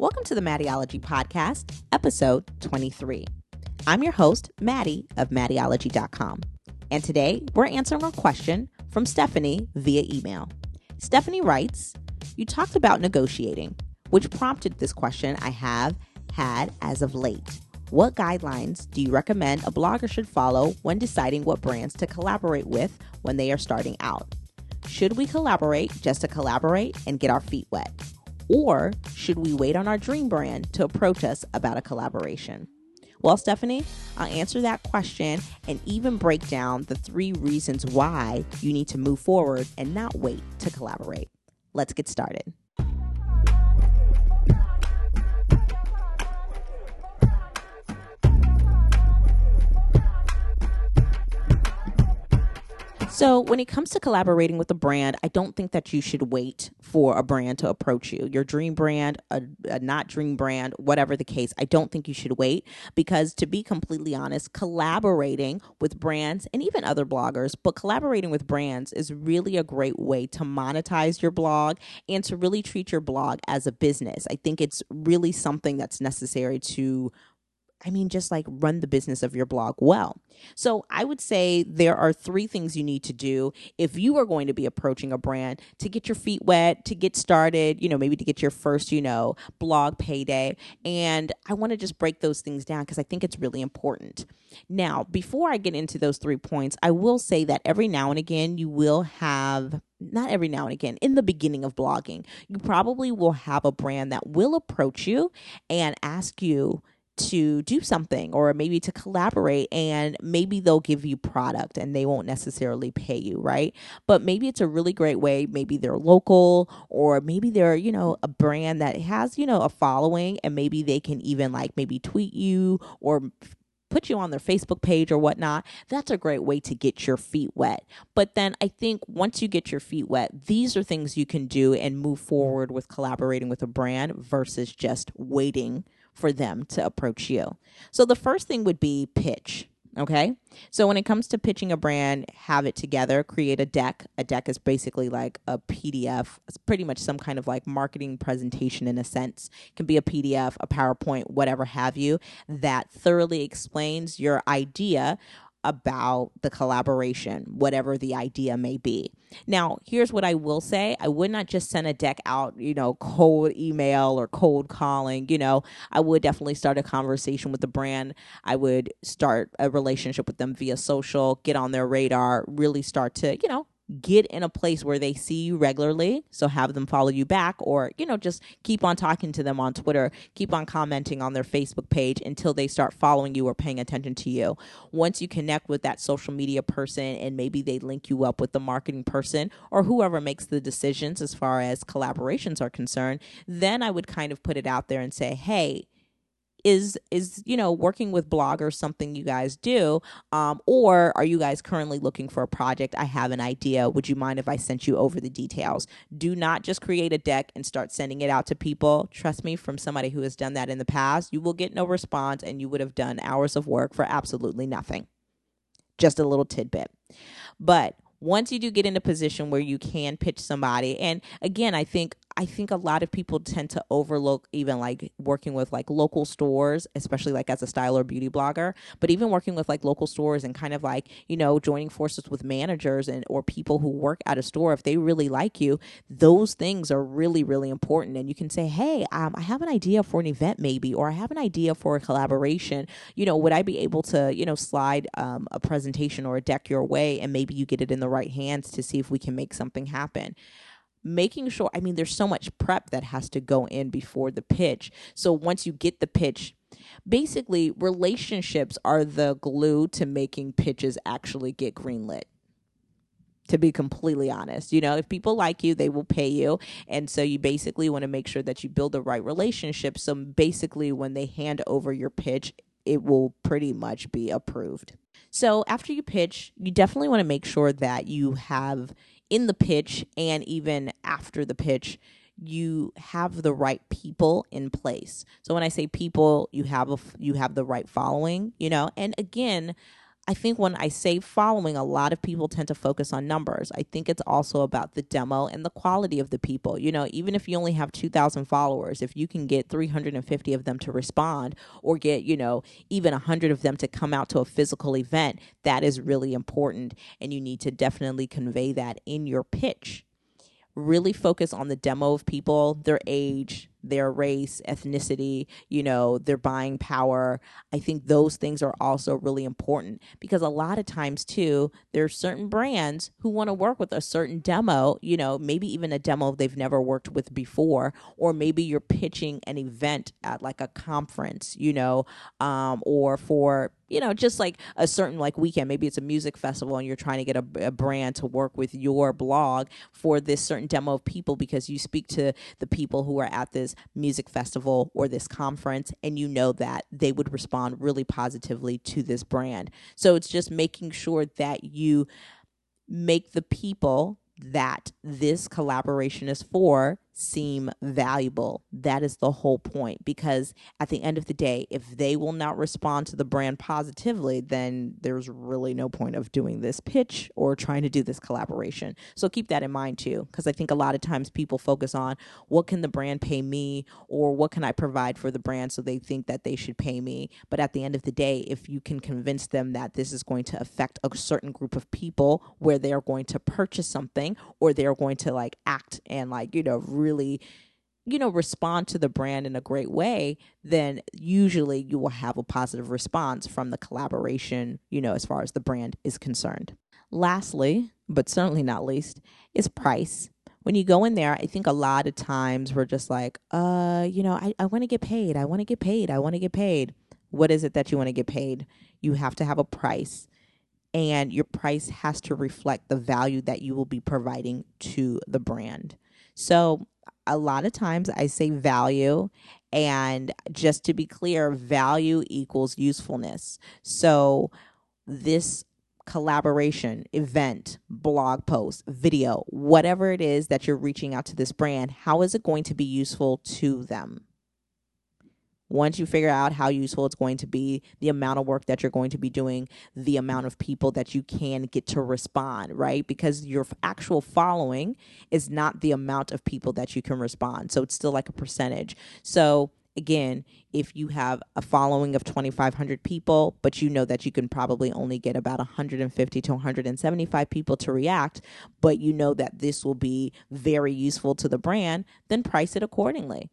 Welcome to the Mattieologie Podcast, episode 23. I'm your host, Mattie of Mattieologie.com. And today we're answering a question from Stephanie via email. Stephanie writes, You talked about negotiating, which prompted this question I have had as of late. What guidelines do you recommend a blogger should follow when deciding what brands to collaborate with when they are starting out? Should we collaborate just to collaborate and get our feet wet? Or should we wait on our dream brand to approach us about a collaboration? Well, Stephanie, I'll answer that question and even break down the three reasons why you need to move forward and not wait to collaborate. Let's get started. So, when it comes to collaborating with a brand, I don't think that you should wait for a brand to approach you. Your dream brand, a, a, not dream brand, whatever the case, I don't think you should wait because, to be completely honest, collaborating with brands and even other bloggers, but collaborating with brands is really a great way to monetize your blog and to really treat your blog as a business. I think it's really something that's necessary to I mean, just like run the business of your blog well. So I would say there are three things you need to do if you are going to be approaching a brand to get your feet wet, to get started, you know, maybe to get your first, you know, blog payday. And I want to just break those things down because I think it's really important. Now, before I get into those three points, I will say that every now and again you will have not every now and again, in the beginning of blogging, you probably will have a brand that will approach you and ask you to do something or maybe to collaborate and maybe they'll give you product and they won't necessarily pay you, right? But maybe it's a really great way. Maybe they're local or maybe they're, you know, a brand that has, you know, a following and maybe they can even like maybe tweet you or put you on their Facebook page or whatnot, that's a great way to get your feet wet. But then I think once you get your feet wet, these are things you can do and move forward with collaborating with a brand versus just waiting for them to approach you. So the first thing would be pitch. Okay. So when it comes to pitching a brand, have it together, create a deck. A deck is basically like a PDF. It's pretty much some kind of like marketing presentation in a sense. It can be a PDF, a PowerPoint, whatever have you, that thoroughly explains your idea about the collaboration, whatever the idea may be. Now, here's what I will say I would not just send a deck out, you know, cold email or cold calling. You know, I would definitely start a conversation with the brand. I would start a relationship with them via social, get on their radar, really start to, you know, get in a place where they see you regularly. So have them follow you back or, you know, just keep on talking to them on Twitter, keep on commenting on their Facebook page until they start following you or paying attention to you. Once you connect with that social media person and maybe they link you up with the marketing person or whoever makes the decisions as far as collaborations are concerned, then I would kind of put it out there and say, hey, is is you know working with bloggers something you guys do um, or are you guys currently looking for a project? I have an idea. Would you mind if i sent you over the details? Do not just create a deck and start sending it out to people. Trust me from somebody who has done that in the past you will get no response and you would have done hours of work for absolutely nothing. Just a little tidbit. But once you do get in a position where you can pitch somebody and again i think I think a lot of people tend to overlook even like working with like local stores, especially like as a style or beauty blogger, but even working with like local stores and kind of like, you know, joining forces with managers and or people who work at a store if they really like you, those things are really really important and you can say, "Hey, um, I have an idea for an event maybe or I have an idea for a collaboration. You know, would I be able to, you know, slide um, a presentation or a deck your way and maybe you get it in the right hands to see if we can make something happen." Making sure i mean there's so much prep that has to go in before the pitch so once you get the pitch basically relationships are the glue to making pitches actually get greenlit to be completely honest. You know, if people like you, they will pay you. And so you basically want to make sure that you build the right relationship. So basically, when they hand over your pitch, it will pretty much be approved. So after you pitch, you definitely want to make sure that you have in the pitch and even after the pitch you have the right people in place. So when I say people, you have a you have the right following, you know. And again, I think when I say following, a lot of people tend to focus on numbers. I think it's also about the demo and the quality of the people. You know, even if you only have 2,000 followers, if you can get 350 of them to respond or get, you know, even 100 of them to come out to a physical event, that is really important. And you need to definitely convey that in your pitch. Really focus on the demo of people, their age, their race, ethnicity, you know, their buying power. I think those things are also really important because a lot of times, too, there are certain brands who want to work with a certain demo, you know, maybe even a demo they've never worked with before, or maybe you're pitching an event at like a conference, you know, um, or for you know, just like a certain like weekend. Maybe it's a music festival and you're trying to get a, a, brand to work with your blog for this certain demo of people because you speak to the people who are at this music festival or this conference and you know that they would respond really positively to this brand. So it's just making sure that you make the people that this collaboration is for seem valuable. That is the whole point. Because at the end of the day, if they will not respond to the brand positively, then there's really no point of doing this pitch or trying to do this collaboration. So keep that in mind too. Because I think a lot of times people focus on what can the brand pay me or what can I provide for the brand so they think that they should pay me. But at the end of the day, if you can convince them that this is going to affect a certain group of people where they are going to purchase something or they're going to like act and like, you know, really you know respond to the brand in a great way then usually you will have a positive response from the collaboration you know as far as the brand is concerned. Lastly but certainly not least is price. When you go in there i think a lot of times we're just like uh you know i, I want to get paid i want to get paid i want to get paid. What is it that you want to get paid? You have to have a price and your price has to reflect the value that you will be providing to the brand. So a lot of times I say value, and just to be clear, value equals usefulness. So this collaboration, event, blog post, video, whatever it is that you're reaching out to this brand, how is it going to be useful to them? Once you figure out how useful it's going to be, the amount of work that you're going to be doing, the amount of people that you can get to respond, right? Because your actual following is not the amount of people that you can respond. So it's still like a percentage. So again, if you have a following of 2,500 people, but you know that you can probably only get about 150 to 175 people to react, but you know that this will be very useful to the brand, then price it accordingly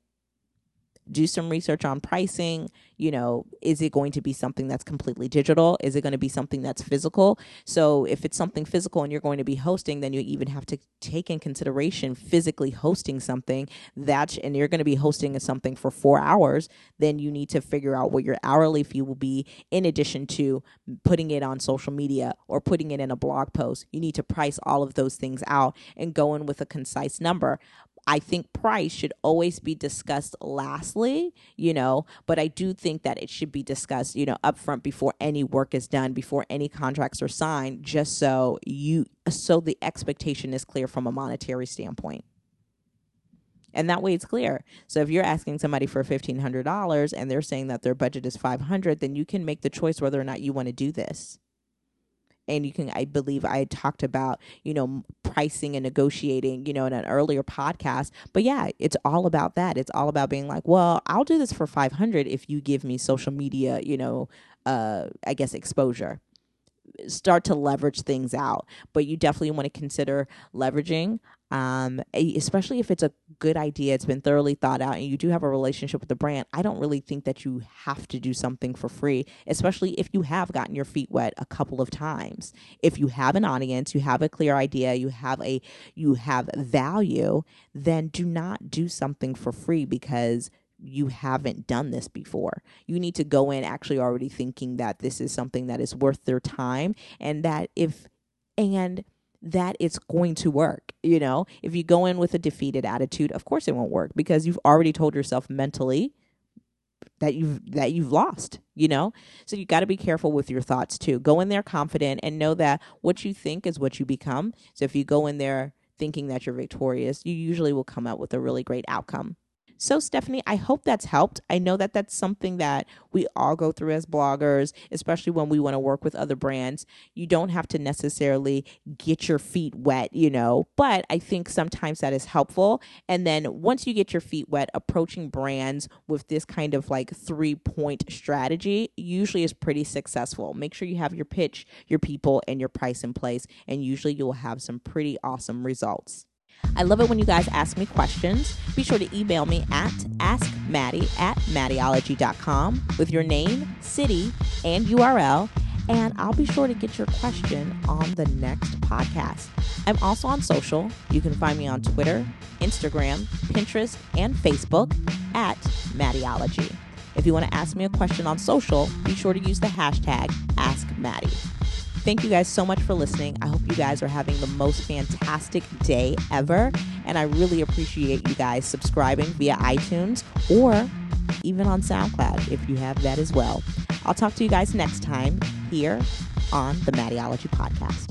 do some research on pricing. You know, is it going to be something that's completely digital? Is it going to be something that's physical? So, if it's something physical and you're going to be hosting, then you even have to take in consideration physically hosting something that, and you're going to be hosting something for four hours, then you need to figure out what your hourly fee will be in addition to putting it on social media or putting it in a blog post. You need to price all of those things out and go in with a concise number. I think price should always be discussed lastly, you know, but I do think that it should be discussed, you know, upfront before any work is done, before any contracts are signed, just so you so the expectation is clear from a monetary standpoint. And that way it's clear. So if you're asking somebody for $1500 and they're saying that their budget is 500, then you can make the choice whether or not you want to do this and you can i believe i talked about you know pricing and negotiating you know in an earlier podcast. But yeah it's all about that. It's all about being like well i'll do this for 500 if you give me social media you know uh i guess exposure. Start to leverage things out. But you definitely want to consider leveraging um, especially if it's a good idea, it's been thoroughly thought out, and you do have a relationship with the brand. I don't really think that you have to do something for free, especially if you have gotten your feet wet a couple of times. If you have an audience, you have a clear idea, you have a you have value, then do not do something for free because you haven't done this before. You need to go in actually already thinking that this is something that is worth their time and that if and that it's going to work. You know, if you go in with a defeated attitude, of course it won't work because you've already told yourself mentally that you've that you've lost you know? So you got to be careful with your thoughts too. Go in there confident and know that what you think is what you become. So if you go in there thinking that you're victorious you usually will come out with a really great outcome So, Stephanie, I hope that's helped. I know that that's something that we all go through as bloggers, especially when we want to work with other brands. You don't have to necessarily get your feet wet, you know, but I think sometimes that is helpful. And then once you get your feet wet, approaching brands with this kind of like three point strategy usually is pretty successful. Make sure you have your pitch, your people, and your price in place, and usually you'll have some pretty awesome results. I love it when you guys ask me questions. Be sure to email me at askmattie at mattieologie.com with your name, city, and URL, and I'll be sure to get your question on the next podcast. I'm also on social. You can find me on Twitter, Instagram, Pinterest, and Facebook at Mattieologie. If you want to ask me a question on social, be sure to use the hashtag AskMattie. Thank you guys so much for listening. I hope you guys are having the most fantastic day ever. And I really appreciate you guys subscribing via iTunes or even on SoundCloud if you have that as well. I'll talk to you guys next time here on the Mattieologie Podcast.